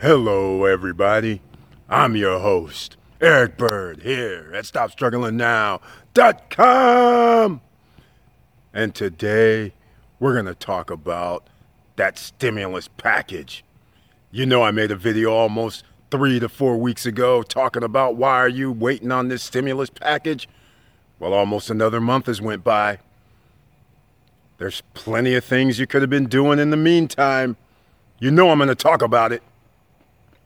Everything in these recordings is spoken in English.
Hello, everybody. I'm your host, Eric Bird, here at StopStrugglingNow.com. And today, we're going to talk about that stimulus package. You know, I made a video almost three to four weeks ago talking about why are you waiting on this stimulus package? Well, almost another month has went by. There's plenty of things you could have been doing in the meantime. You know I'm going to talk about it.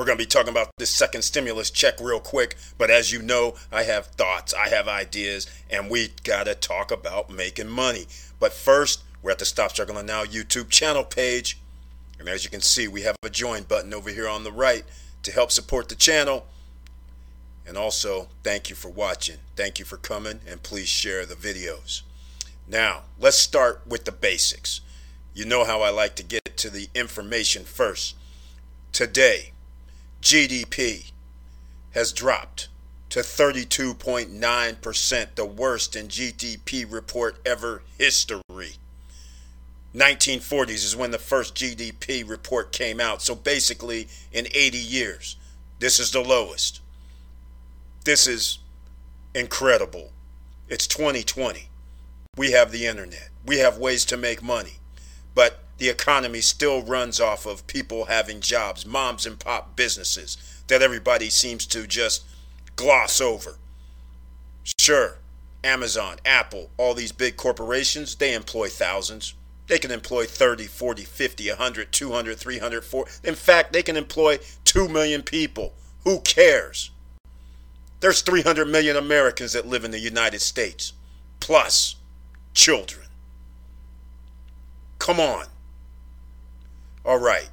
We're going to be talking about this second stimulus check real quick, but as you know, I have thoughts, I have ideas, and we got to talk about making money. But first, we're at the Stop Struggling Now YouTube channel page. And as you can see, we have a join button over here on the right to help support the channel. And also, thank you for watching. Thank you for coming, and please share the videos. Now, let's start with the basics. You know how I like to get to the information first. Today, GDP has dropped to 32.9%, the worst in GDP report ever history. 1940s is when the first GDP report came out. So basically, in 80 years, this is the lowest. This is incredible. It's 2020. We have the internet. We have ways to make money. But the economy still runs off of people having jobs, moms and pop businesses that everybody seems to just gloss over. Sure, Amazon, Apple, all these big corporations, they employ thousands. They can employ 30, 40, 50, 100, 200, 300, 400. In fact, they can employ 2 million people. Who cares? There's 300 million Americans that live in the United States, plus children. Come on. All right.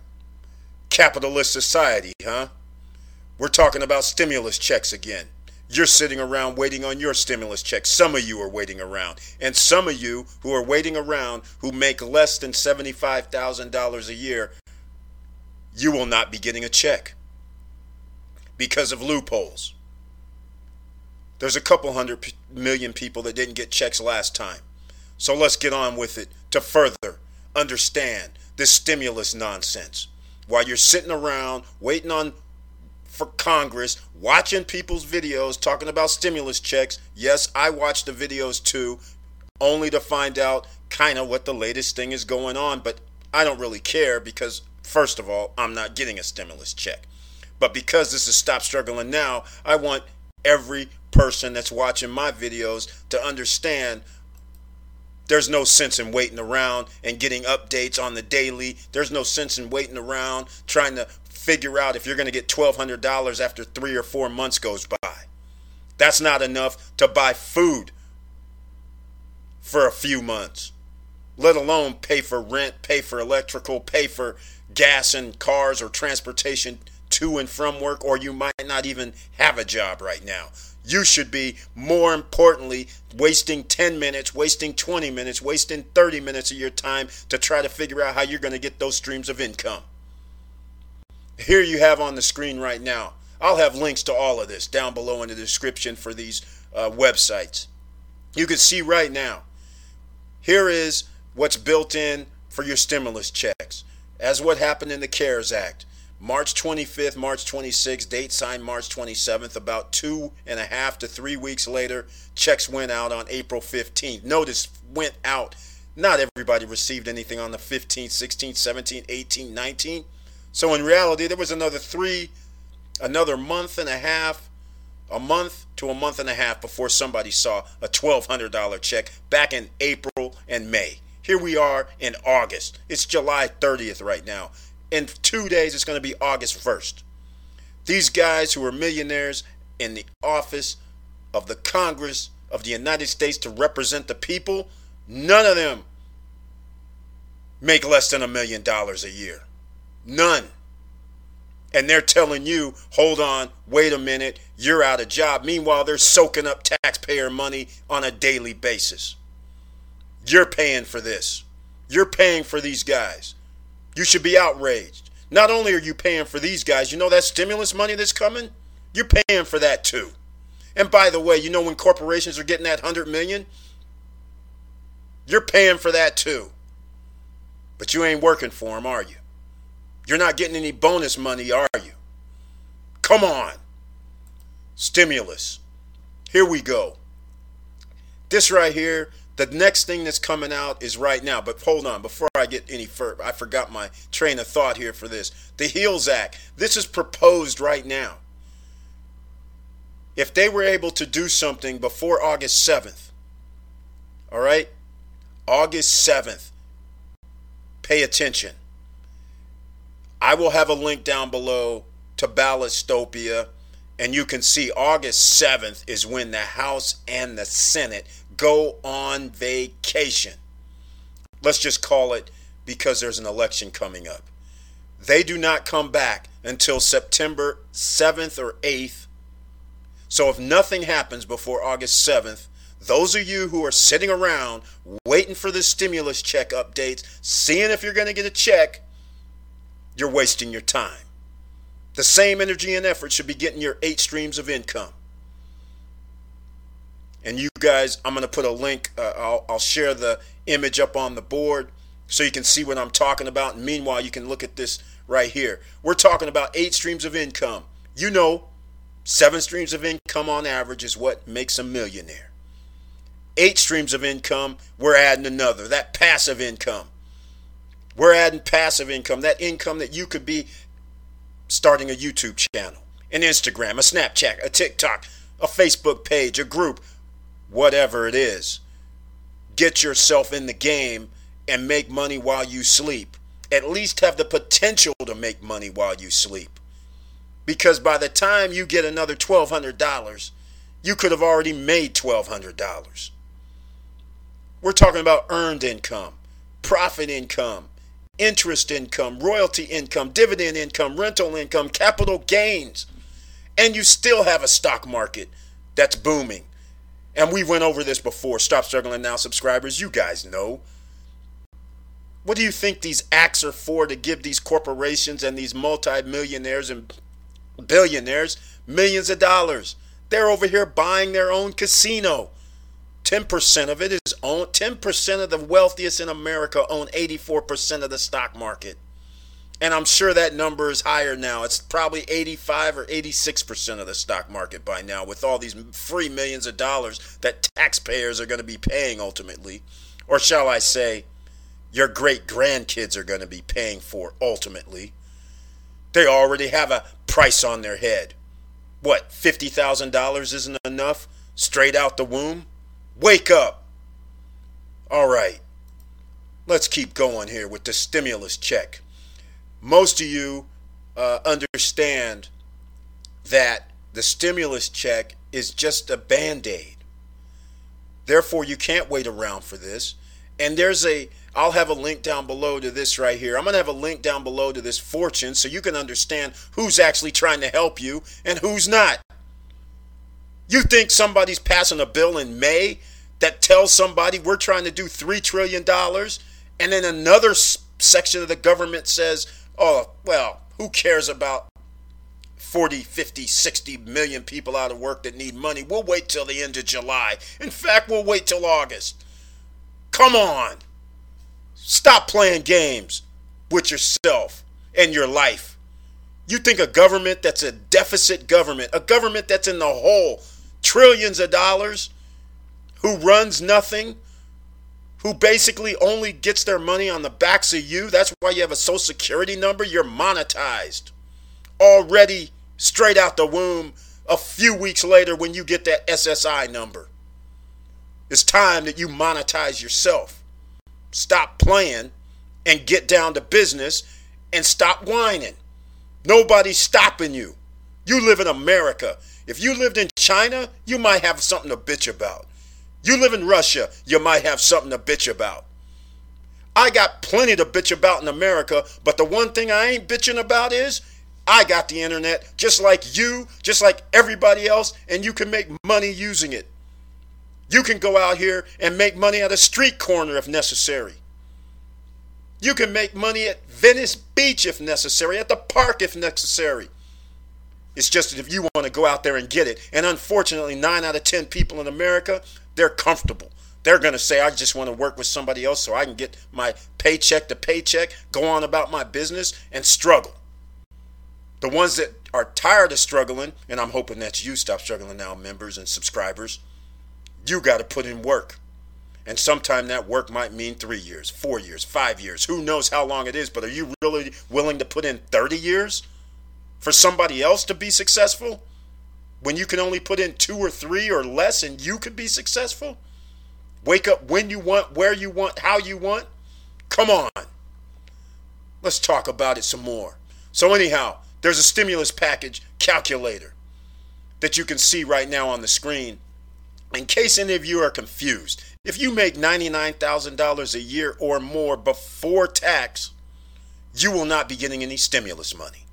Capitalist society, huh? We're talking about stimulus checks again. You're sitting around waiting on your stimulus check. Some of you are waiting around. And some of you who are waiting around who make less than $75,000 a year, you will not be getting a check because of loopholes. There's a couple hundred million people that didn't get checks last time. So let's get on with it to further understand this stimulus nonsense. While you're sitting around waiting on for Congress, watching people's videos talking about stimulus checks. Yes, I watch the videos too, only to find out kind of what the latest thing is going on, but I don't really care because first of all, I'm not getting a stimulus check. But because this is Stop Struggling Now, I want every person that's watching my videos to understand there's no sense in waiting around and getting updates on the daily. There's no sense in waiting around trying to figure out if you're going to get $1,200 after three or four months goes by. That's not enough to buy food for a few months, let alone pay for rent, pay for electrical, pay for gas and cars or transportation to and from work, or you might not even have a job right now. You should be, more importantly, wasting 10 minutes, wasting 20 minutes, wasting 30 minutes of your time to try to figure out how you're going to get those streams of income. Here you have on the screen right now. I'll have links to all of this down below in the description for these uh, websites. You can see right now. Here is what's built in for your stimulus checks, as what happened in the CARES Act. March 25th, March 26th, date signed March 27th. About two and a half to three weeks later, checks went out on April 15th. Notice went out. Not everybody received anything on the 15th, 16th, 17th, 18th, 19th. So in reality, there was another three, another month and a half, a month to a month and a half before somebody saw a $1,200 check back in April and May. Here we are in August. It's July 30th right now. In two days, it's going to be August 1st. These guys who are millionaires in the office of the Congress of the United States to represent the people, none of them make less than a million dollars a year. None. And they're telling you, hold on, wait a minute, you're out of job. Meanwhile, they're soaking up taxpayer money on a daily basis. You're paying for this. You're paying for these guys. You should be outraged. Not only are you paying for these guys, you know that stimulus money that's coming? You're paying for that too. And by the way, you know when corporations are getting that 100 million? You're paying for that too. But you ain't working for them, are you? You're not getting any bonus money, are you? Come on. Stimulus. Here we go. This right here, the next thing that's coming out is right now. But hold on, before I get any further, I forgot my train of thought here for this. The HEALS Act. This is proposed right now. If they were able to do something before August 7th, all right? August 7th, pay attention. I will have a link down below to Ballotpedia, and you can see August 7th is when the House and the Senate go on vacation. Let's just call it because there's an election coming up. They do not come back until September 7th or 8th. So if nothing happens before August 7th, those of you who are sitting around waiting for the stimulus check updates, seeing if you're going to get a check, you're wasting your time. The same energy and effort should be getting your eight streams of income. And you guys, I'm going to put a link, uh, I'll, I'll share the image up on the board so you can see what I'm talking about. And meanwhile, you can look at this right here. We're talking about eight streams of income. You know, seven streams of income on average is what makes a millionaire eight streams of income, we're adding another. That passive income. We're adding passive income, that income that you could be starting a YouTube channel, an Instagram, a Snapchat, a TikTok, a Facebook page, a group, whatever it is. Get yourself in the game and make money while you sleep. At least have the potential to make money while you sleep. Because by the time you get another $1,200, you could have already made $1,200. We're talking about earned income, profit income, interest income, royalty income, dividend income, rental income, capital gains. And you still have a stock market that's booming. And we went over this before. Stop struggling now, subscribers. You guys know. What do you think these acts are for to give these corporations and these multimillionaires and billionaires millions of dollars? They're over here buying their own casino. 10% of it is owned, 10% of the wealthiest in America own 84% of the stock market. And I'm sure that number is higher now. It's probably 85 or 86% of the stock market by now, with all these free millions of dollars that taxpayers are going to be paying ultimately. Or shall I say, your great grandkids are going to be paying for ultimately. They already have a price on their head. What, $50,000 isn't enough? Straight out the womb? Wake up! All right, let's keep going here with the stimulus check. Most of you uh, understand that the stimulus check is just a band aid. Therefore, you can't wait around for this. And there's a, I'll have a link down below to this right here. I'm going to have a link down below to this fortune so you can understand who's actually trying to help you and who's not. You think somebody's passing a bill in May that tells somebody we're trying to do $3 trillion, and then another section of the government says, oh, well, who cares about 40, 50, 60 million people out of work that need money? We'll wait till the end of July. In fact, we'll wait till August. Come on. Stop playing games with yourself and your life. You think a government that's a deficit government, a government that's in the hole, trillions of dollars, who runs nothing, who basically only gets their money on the backs of you. That's why you have a social security number. You're monetized already straight out the womb a few weeks later when you get that SSI number. It's time that you monetize yourself. Stop playing and get down to business and stop whining. Nobody's stopping you. You live in America. If you lived in China, you might have something to bitch about. You live in Russia, you might have something to bitch about. I got plenty to bitch about in America, but the one thing I ain't bitching about is I got the internet just like you, just like everybody else, and you can make money using it. You can go out here and make money at a street corner if necessary. You can make money at Venice Beach if necessary, at the park if necessary. It's just that if you want to go out there and get it, and unfortunately, nine out of 10 people in America, they're comfortable. They're going to say, I just want to work with somebody else so I can get my paycheck to paycheck, go on about my business, and struggle. The ones that are tired of struggling, and I'm hoping that you stop struggling now, members and subscribers, you got to put in work. And sometime that work might mean three years, four years, five years. Who knows how long it is, but are you really willing to put in 30 years for somebody else to be successful? When you can only put in two or three or less and you could be successful? Wake up when you want, where you want, how you want? Come on. Let's talk about it some more. So, anyhow, there's a stimulus package calculator that you can see right now on the screen. In case any of you are confused, if you make $99,000 a year or more before tax, you will not be getting any stimulus money.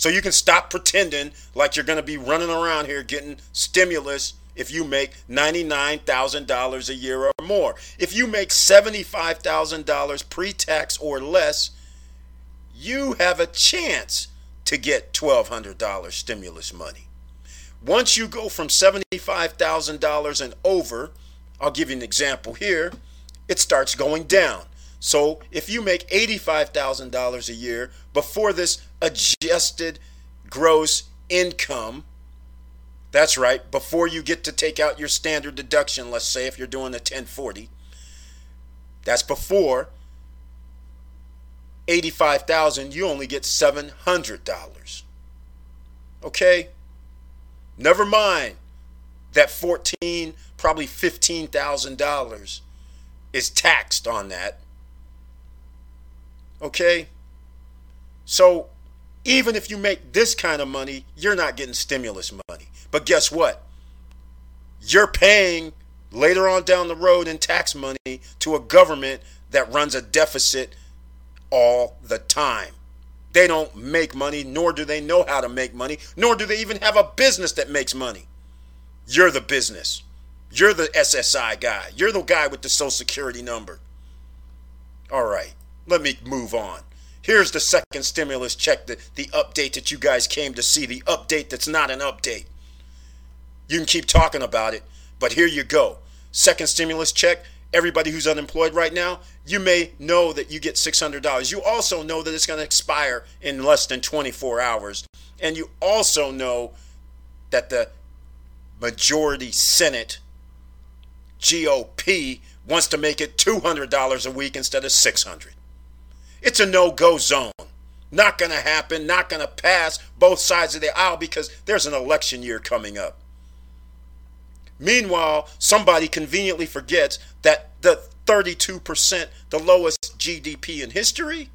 So you can stop pretending like you're going to be running around here getting stimulus if you make $99,000 a year or more. If you make $75,000 pre tax or less, you have a chance to get $1,200 stimulus money. Once you go from $75,000 and over, I'll give you an example here, it starts going down. So if you make $85,000 a year before this adjusted gross income, that's right, before you get to take out your standard deduction, let's say if you're doing a 1040, that's before 85,000, you only get $700. Okay? Never mind that 14, probably $15,000 is taxed on that. Okay? So, even if you make this kind of money, you're not getting stimulus money. But guess what? You're paying later on down the road in tax money to a government that runs a deficit all the time. They don't make money, nor do they know how to make money, nor do they even have a business that makes money. You're the business. You're the SSI guy. You're the guy with the social security number. All right, let me move on. Here's the second stimulus check, the, the update that you guys came to see, the update that's not an update. You can keep talking about it, but here you go. Second stimulus check, everybody who's unemployed right now, you may know that you get $600. You also know that it's going to expire in less than 24 hours. And you also know that the majority Senate GOP wants to make it $200 a week instead of 600. It's a no-go zone. Not going to happen, not going to pass both sides of the aisle because there's an election year coming up. Meanwhile, somebody conveniently forgets that the 32%, the lowest GDP in history,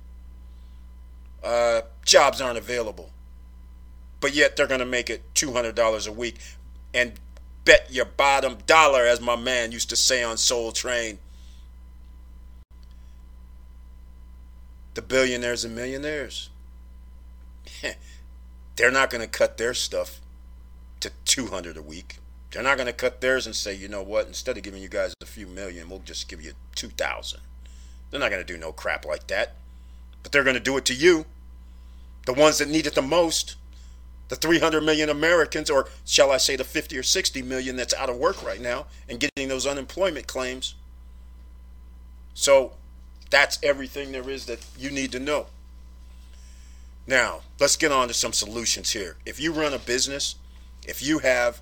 uh, jobs aren't available. But yet they're going to make it $200 a week and bet your bottom dollar, as my man used to say on Soul Train. The billionaires and millionaires. they're not going to cut their stuff to 200 a week. They're not going to cut theirs and say, you know what, instead of giving you guys a few million, we'll just give you 2,000. They're not going to do no crap like that. But they're going to do it to you, the ones that need it the most, the 300 million Americans, or shall I say the 50 or 60 million that's out of work right now and getting those unemployment claims. So that's everything there is that you need to know. Now, let's get on to some solutions here. If you run a business, if you have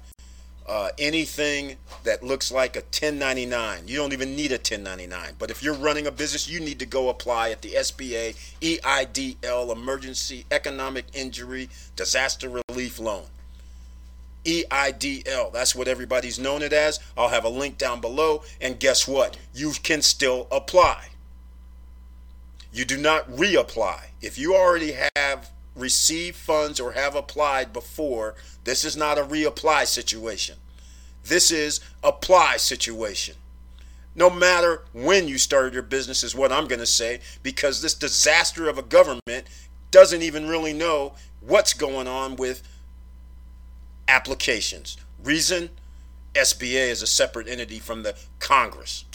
uh, anything that looks like a 1099. You don't even need a 1099. But if you're running a business, you need to go apply at the SBA EIDL Emergency Economic Injury Disaster Relief Loan. EIDL, that's what everybody's known it as. I'll have a link down below. And guess what? You can still apply. You do not reapply. If you already have received funds or have applied before, this is not a reapply situation. This is apply situation. No matter when you started your business, is what I'm going to say, because this disaster of a government doesn't even really know what's going on with applications. Reason SBA is a separate entity from the Congress.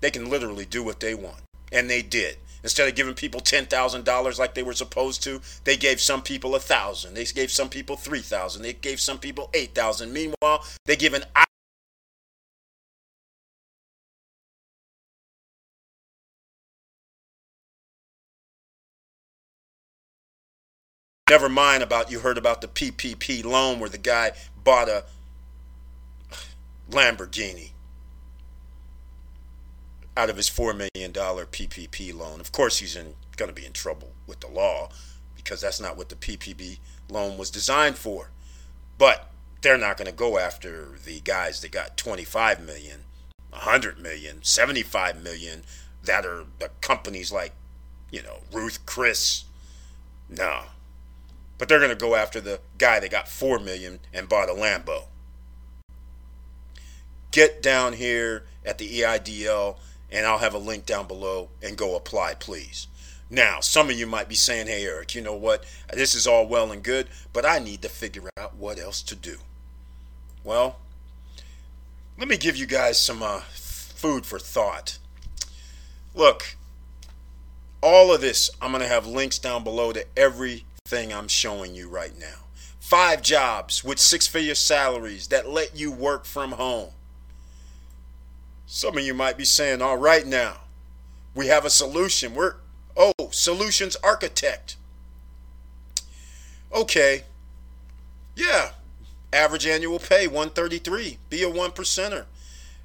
They can literally do what they want. And they did. Instead of giving people $10,000 like they were supposed to, they gave some people a thousand. They gave some people 3,000. They gave some people 8,000. Meanwhile, they give an Never mind about you heard about the PPP loan where the guy bought a Lamborghini out of his $4 million PPP loan. Of course, he's going to be in trouble with the law because that's not what the PPP loan was designed for. But they're not going to go after the guys that got 25 million, 100 million, 75 million that are the companies like, you know, Ruth Chris. No, but they're going to go after the guy that got 4 million and bought a Lambo. Get down here at the EIDL and I'll have a link down below and go apply, please. Now, some of you might be saying, hey, Eric, you know what? This is all well and good, but I need to figure out what else to do. Well, let me give you guys some uh, food for thought. Look, all of this, I'm going to have links down below to everything I'm showing you right now. Five jobs with six figure salaries that let you work from home. Some of you might be saying, all right now, we have a solution. We're, oh, solutions architect. Okay. Yeah. Average annual pay 133. Be a one percenter.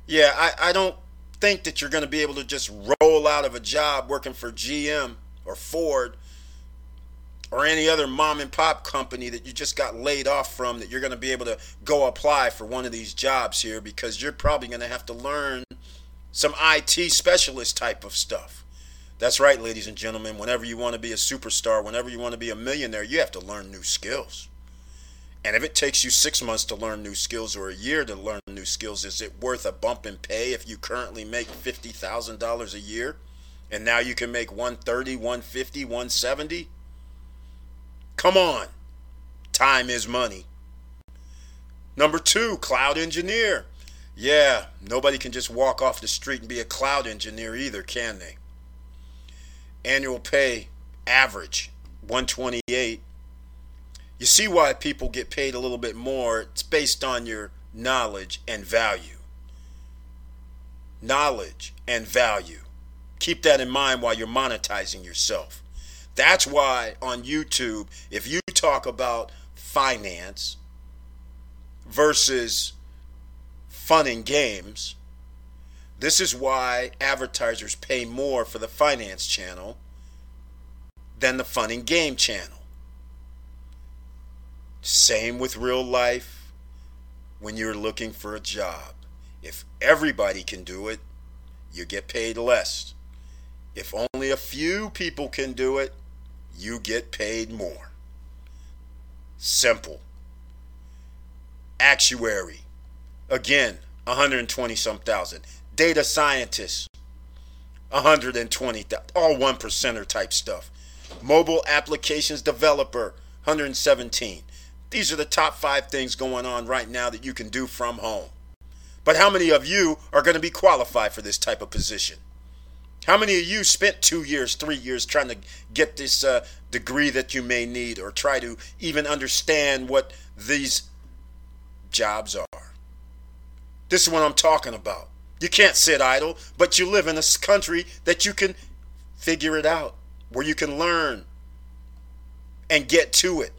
Yeah, I, I don't think that you're going to be able to just roll out of a job working for GM or Ford or any other mom and pop company that you just got laid off from that you're going to be able to go apply for one of these jobs here because you're probably going to have to learn some IT specialist type of stuff. That's right, ladies and gentlemen. Whenever you want to be a superstar, whenever you want to be a millionaire, you have to learn new skills. And if it takes you six months to learn new skills or a year to learn new skills, is it worth a bump in pay if you currently make $50,000 a year and now you can make 130, 150, 170? Come on. Time is money. Number two, cloud engineer. Yeah, nobody can just walk off the street and be a cloud engineer either, can they? Annual pay average 128. You see why people get paid a little bit more. It's based on your knowledge and value. Knowledge and value. Keep that in mind while you're monetizing yourself. That's why on YouTube, if you talk about finance versus fun and games, this is why advertisers pay more for the finance channel than the fun and game channel. Same with real life when you're looking for a job. If everybody can do it, you get paid less. If only a few people can do it, you get paid more. Simple. Actuary, again, 120 some thousand. Data scientist, 120, all one percenter type stuff. Mobile applications developer, 117. These are the top five things going on right now that you can do from home. But how many of you are going to be qualified for this type of position? How many of you spent two years, three years trying to get this uh, degree that you may need or try to even understand what these jobs are? This is what I'm talking about. You can't sit idle, but you live in a country that you can figure it out, where you can learn and get to it.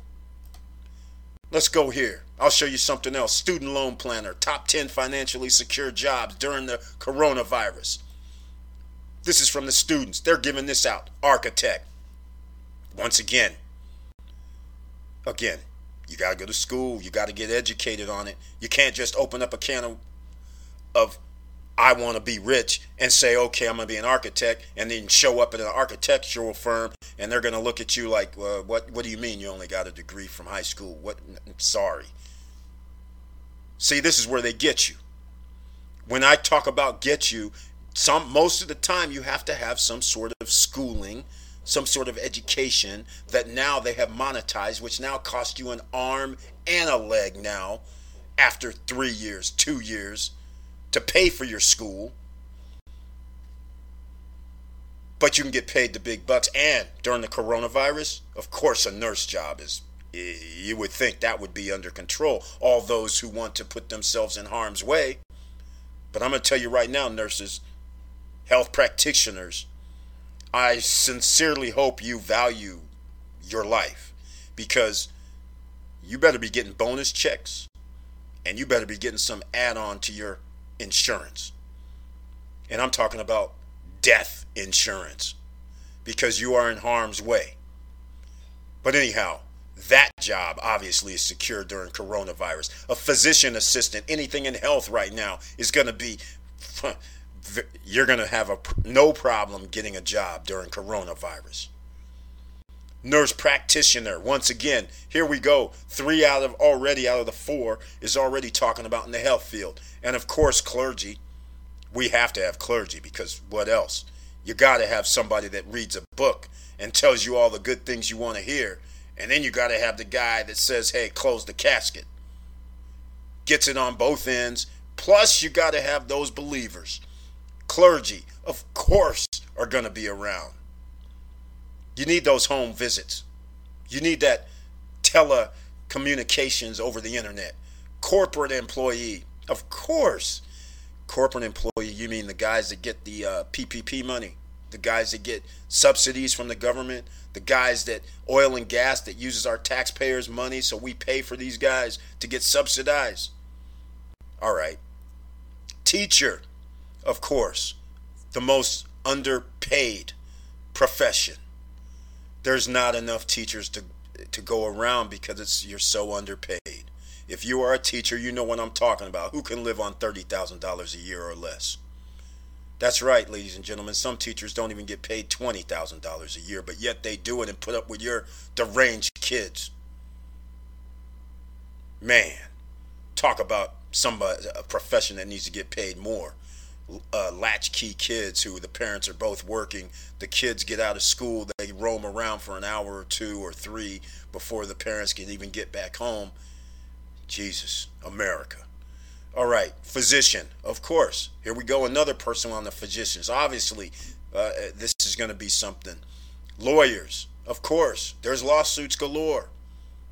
Let's go here. I'll show you something else. Student loan planner, top 10 financially secure jobs during the coronavirus. This is from the students. They're giving this out. Architect. Once again, again, you got to go to school. You got to get educated on it. You can't just open up a can of, of I want to be rich and say, okay, I'm going to be an architect, and then show up at an architectural firm, and they're going to look at you like, uh, what? What do you mean you only got a degree from high school? What? Sorry. See, this is where they get you. when I talk about get you, some most of the time you have to have some sort of schooling, some sort of education that now they have monetized, which now cost you an arm and a leg now after three years, two years to pay for your school. But you can get paid the big bucks. And during the coronavirus, of course, a nurse job is, you would think that would be under control. All those who want to put themselves in harm's way. But I'm going to tell you right now, nurses, health practitioners, I sincerely hope you value your life because you better be getting bonus checks and you better be getting some add on to your insurance. And I'm talking about death insurance because you are in harm's way. But anyhow, that job obviously is secure during coronavirus. A physician assistant, anything in health right now is going to be you're going to have a no problem getting a job during coronavirus. Nurse practitioner, once again, here we go. Three out of already out of the four is already talking about in the health field. And of course, clergy. We have to have clergy because what else? You got to have somebody that reads a book and tells you all the good things you want to hear. And then you got to have the guy that says, hey, close the casket. Gets it on both ends. Plus, you got to have those believers clergy, of course, are going to be around. You need those home visits. You need that telecommunications over the internet. Corporate employee, of course. Corporate employee, you mean the guys that get the uh, PPP money, the guys that get subsidies from the government, the guys that oil and gas that uses our taxpayers' money, so we pay for these guys to get subsidized. All right. Teacher, of course, the most underpaid profession. There's not enough teachers to to go around because it's you're so underpaid. If you are a teacher, you know what I'm talking about. Who can live on $30,000 a year or less? That's right, ladies and gentlemen. Some teachers don't even get paid $20,000 a year, but yet they do it and put up with your deranged kids. Man, talk about somebody a profession that needs to get paid more uh, latchkey kids who the parents are both working. The kids get out of school, they roam around for an hour or two or three before the parents can even get back home. Jesus, America. All right, physician, of course. Here we go, another person on the physicians. Obviously, uh, this is going to be something. Lawyers, of course. There's lawsuits galore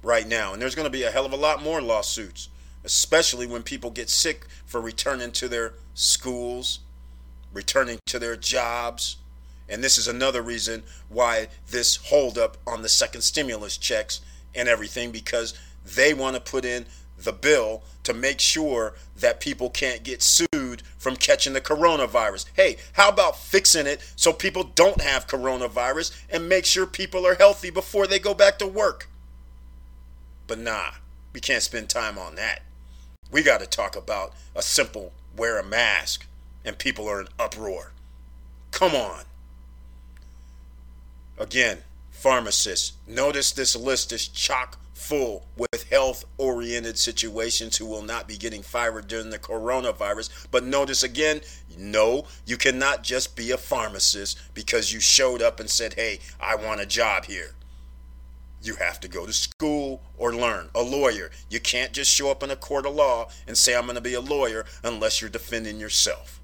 right now, and there's going to be a hell of a lot more lawsuits especially when people get sick for returning to their schools, returning to their jobs. And this is another reason why this holdup on the second stimulus checks and everything, because they want to put in the bill to make sure that people can't get sued from catching the coronavirus. Hey, how about fixing it so people don't have coronavirus and make sure people are healthy before they go back to work? But nah, we can't spend time on that. We got to talk about a simple wear a mask and people are in uproar. Come on. Again, pharmacists, notice this list is chock full with health oriented situations who will not be getting fired during the coronavirus. But notice again, no, you cannot just be a pharmacist because you showed up and said, hey, I want a job here. You have to go to school or learn. A lawyer. You can't just show up in a court of law and say, I'm going to be a lawyer unless you're defending yourself.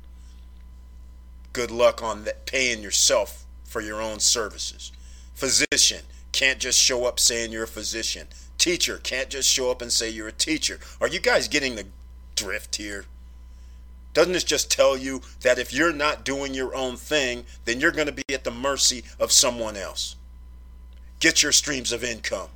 Good luck on that, paying yourself for your own services. Physician. Can't just show up saying you're a physician. Teacher. Can't just show up and say you're a teacher. Are you guys getting the drift here? Doesn't this just tell you that if you're not doing your own thing, then you're going to be at the mercy of someone else? Get your streams of income.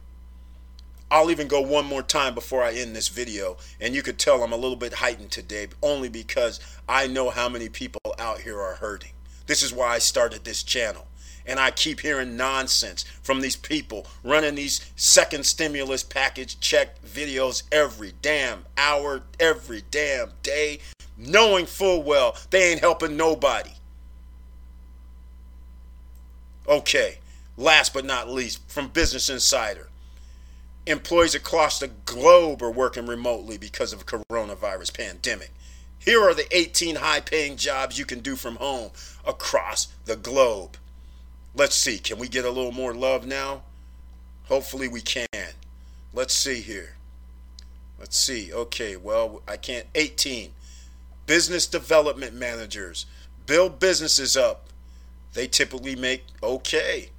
I'll even go one more time before I end this video. And you could tell I'm a little bit heightened today, only because I know how many people out here are hurting. This is why I started this channel. And I keep hearing nonsense from these people running these second stimulus package check videos every damn hour, every damn day, knowing full well they ain't helping nobody. Okay, Last but not least, from Business Insider. Employees across the globe are working remotely because of coronavirus pandemic. Here are the 18 high paying jobs you can do from home across the globe. Let's see, can we get a little more love now? Hopefully we can. Let's see here. Let's see. Okay, well, I can't. 18. Business development managers build businesses up. They typically make okay.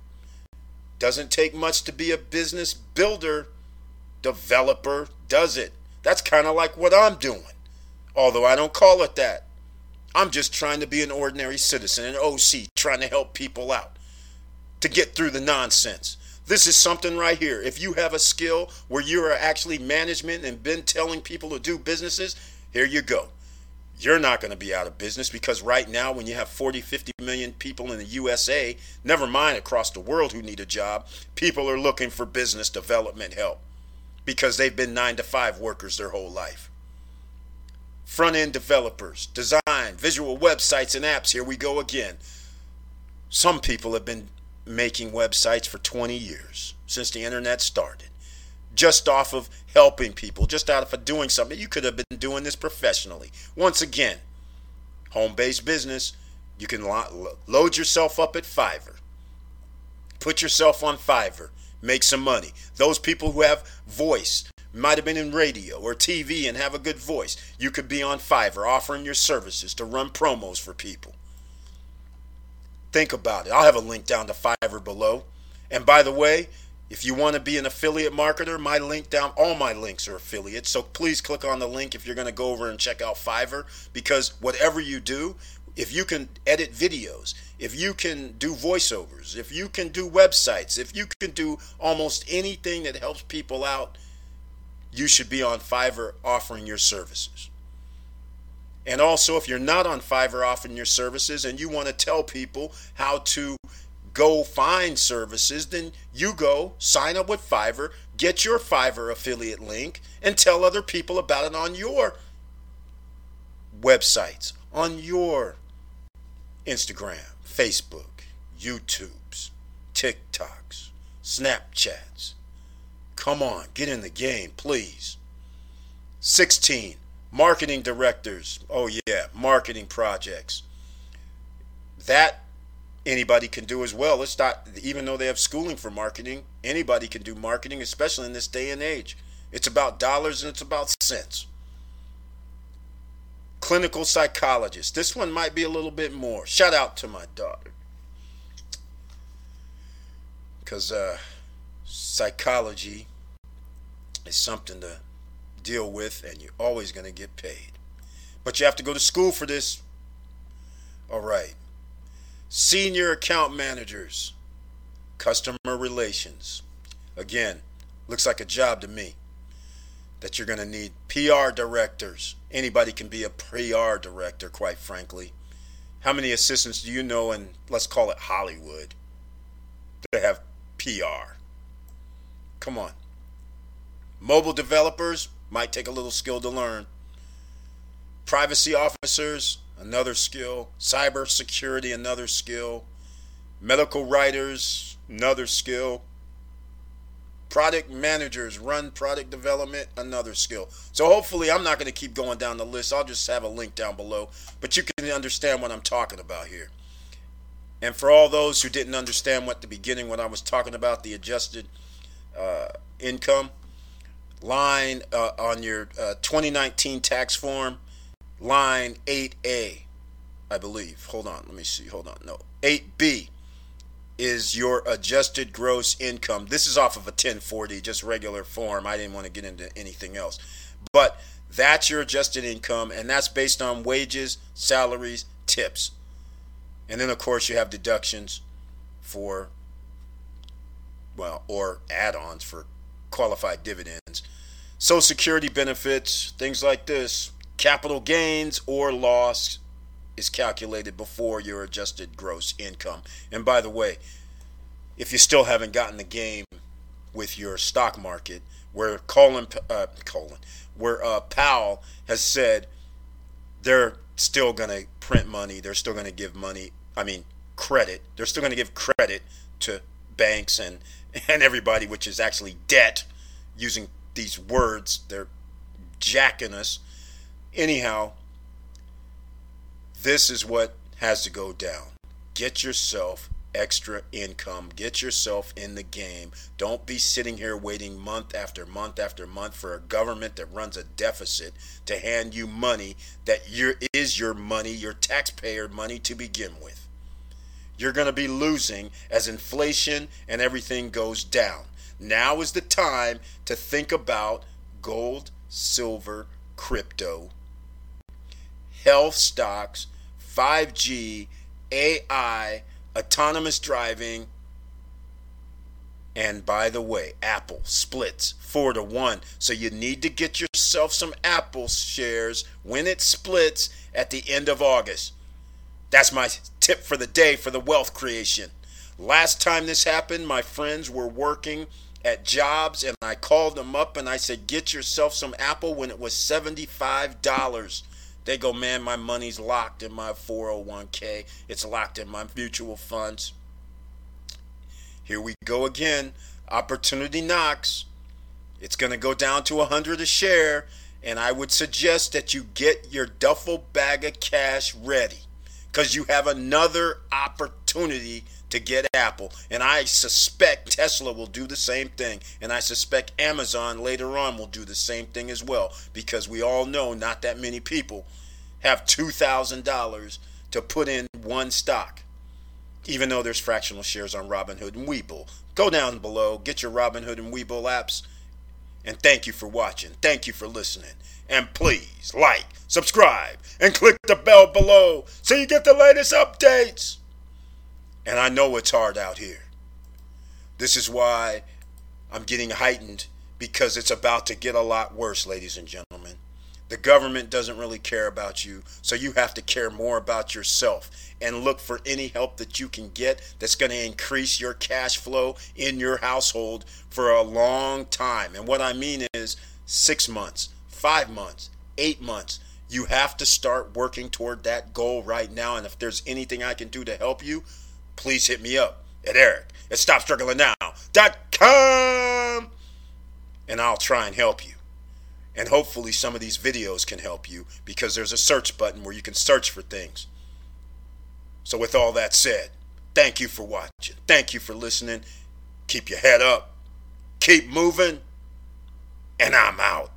Doesn't take much to be a business builder, developer, does it? That's kind of like what I'm doing. Although I don't call it that. I'm just trying to be an ordinary citizen, an OC, trying to help people out to get through the nonsense. This is something right here. If you have a skill where you are actually management and been telling people to do businesses, here you go. You're not going to be out of business because right now, when you have 40, 50 million people in the USA, never mind across the world who need a job, people are looking for business development help because they've been nine to five workers their whole life. Front end developers, design, visual websites, and apps. Here we go again. Some people have been making websites for 20 years since the internet started. Just off of helping people, just out of doing something. You could have been doing this professionally. Once again, home based business. You can lo- load yourself up at Fiverr. Put yourself on Fiverr. Make some money. Those people who have voice, might have been in radio or TV and have a good voice. You could be on Fiverr offering your services to run promos for people. Think about it. I'll have a link down to Fiverr below. And by the way, if you want to be an affiliate marketer, my link down, all my links are affiliates. So please click on the link if you're going to go over and check out Fiverr because whatever you do, if you can edit videos, if you can do voiceovers, if you can do websites, if you can do almost anything that helps people out, you should be on Fiverr offering your services. And also, if you're not on Fiverr offering your services and you want to tell people how to go find services, then you go sign up with Fiverr, get your Fiverr affiliate link, and tell other people about it on your websites, on your Instagram, Facebook, YouTubes, TikToks, Snapchats. Come on, get in the game, please. 16 marketing directors. Oh, yeah, marketing projects. That anybody can do as well. It's not, even though they have schooling for marketing, anybody can do marketing, especially in this day and age. It's about dollars and it's about cents. Clinical psychologist. This one might be a little bit more. Shout out to my daughter. Because uh, psychology is something to deal with, and you're always going to get paid. But you have to go to school for this. All right. Senior account managers, customer relations. Again, looks like a job to me that you're going to need PR directors. Anybody can be a PR director, quite frankly. How many assistants do you know in, let's call it Hollywood, that have PR? Come on. Mobile developers, might take a little skill to learn. Privacy officers, another skill. Cyber security, another skill. Medical writers, another skill. Product managers, run product development, another skill. So hopefully, I'm not going to keep going down the list. I'll just have a link down below. But you can understand what I'm talking about here. And for all those who didn't understand what the beginning when I was talking about the adjusted uh, income, line uh, on your uh, 2019 tax form, line 8A, I believe. Hold on, let me see. Hold on. No, 8B is your adjusted gross income. This is off of a 1040, just regular form. I didn't want to get into anything else. But that's your adjusted income, and that's based on wages, salaries, tips. And then, of course, you have deductions for, well, or add ons for qualified dividends, Social Security benefits, things like this. Capital gains or loss is calculated before your adjusted gross income. And by the way, if you still haven't gotten the game with your stock market, where Colin, uh, Colin, where uh, Powell has said they're still going to print money, they're still going to give money. I mean, credit. They're still going to give credit to banks and and everybody, which is actually debt using these words. They're jacking us. Anyhow, This is what has to go down. Get yourself extra income. Get yourself in the game. Don't be sitting here waiting month after month after month for a government that runs a deficit to hand you money that your, is your money, your taxpayer money to begin with. You're going to be losing as inflation and everything goes down. Now is the time to think about gold, silver, crypto, health stocks, 5G, AI, autonomous driving, and by the way, Apple splits four to one. So you need to get yourself some Apple shares when it splits at the end of August. That's my tip for the day for the wealth creation. Last time this happened, my friends were working at jobs and I called them up and I said, Get yourself some Apple when it was $75. They go, man, my money's locked in my 401k. It's locked in my mutual funds. Here we go again. Opportunity knocks. It's going to go down to 100 a share. And I would suggest that you get your duffel bag of cash ready because you have another opportunity to get Apple. And I suspect Tesla will do the same thing. And I suspect Amazon later on will do the same thing as well. Because we all know not that many people have $2,000 to put in one stock. Even though there's fractional shares on Robinhood and Webull. Go down below, get your Robinhood and Webull apps. And thank you for watching. Thank you for listening. And please like, subscribe, and click the bell below so you get the latest updates. And I know it's hard out here. This is why I'm getting heightened because it's about to get a lot worse, ladies and gentlemen. The government doesn't really care about you, so you have to care more about yourself and look for any help that you can get that's going to increase your cash flow in your household for a long time. And what I mean is six months, five months, eight months. You have to start working toward that goal right now. And if there's anything I can do to help you, please hit me up at Eric at StopStrugglingNow.com and I'll try and help you. And hopefully, some of these videos can help you because there's a search button where you can search for things. So, with all that said, thank you for watching. Thank you for listening. Keep your head up. Keep moving. And I'm out.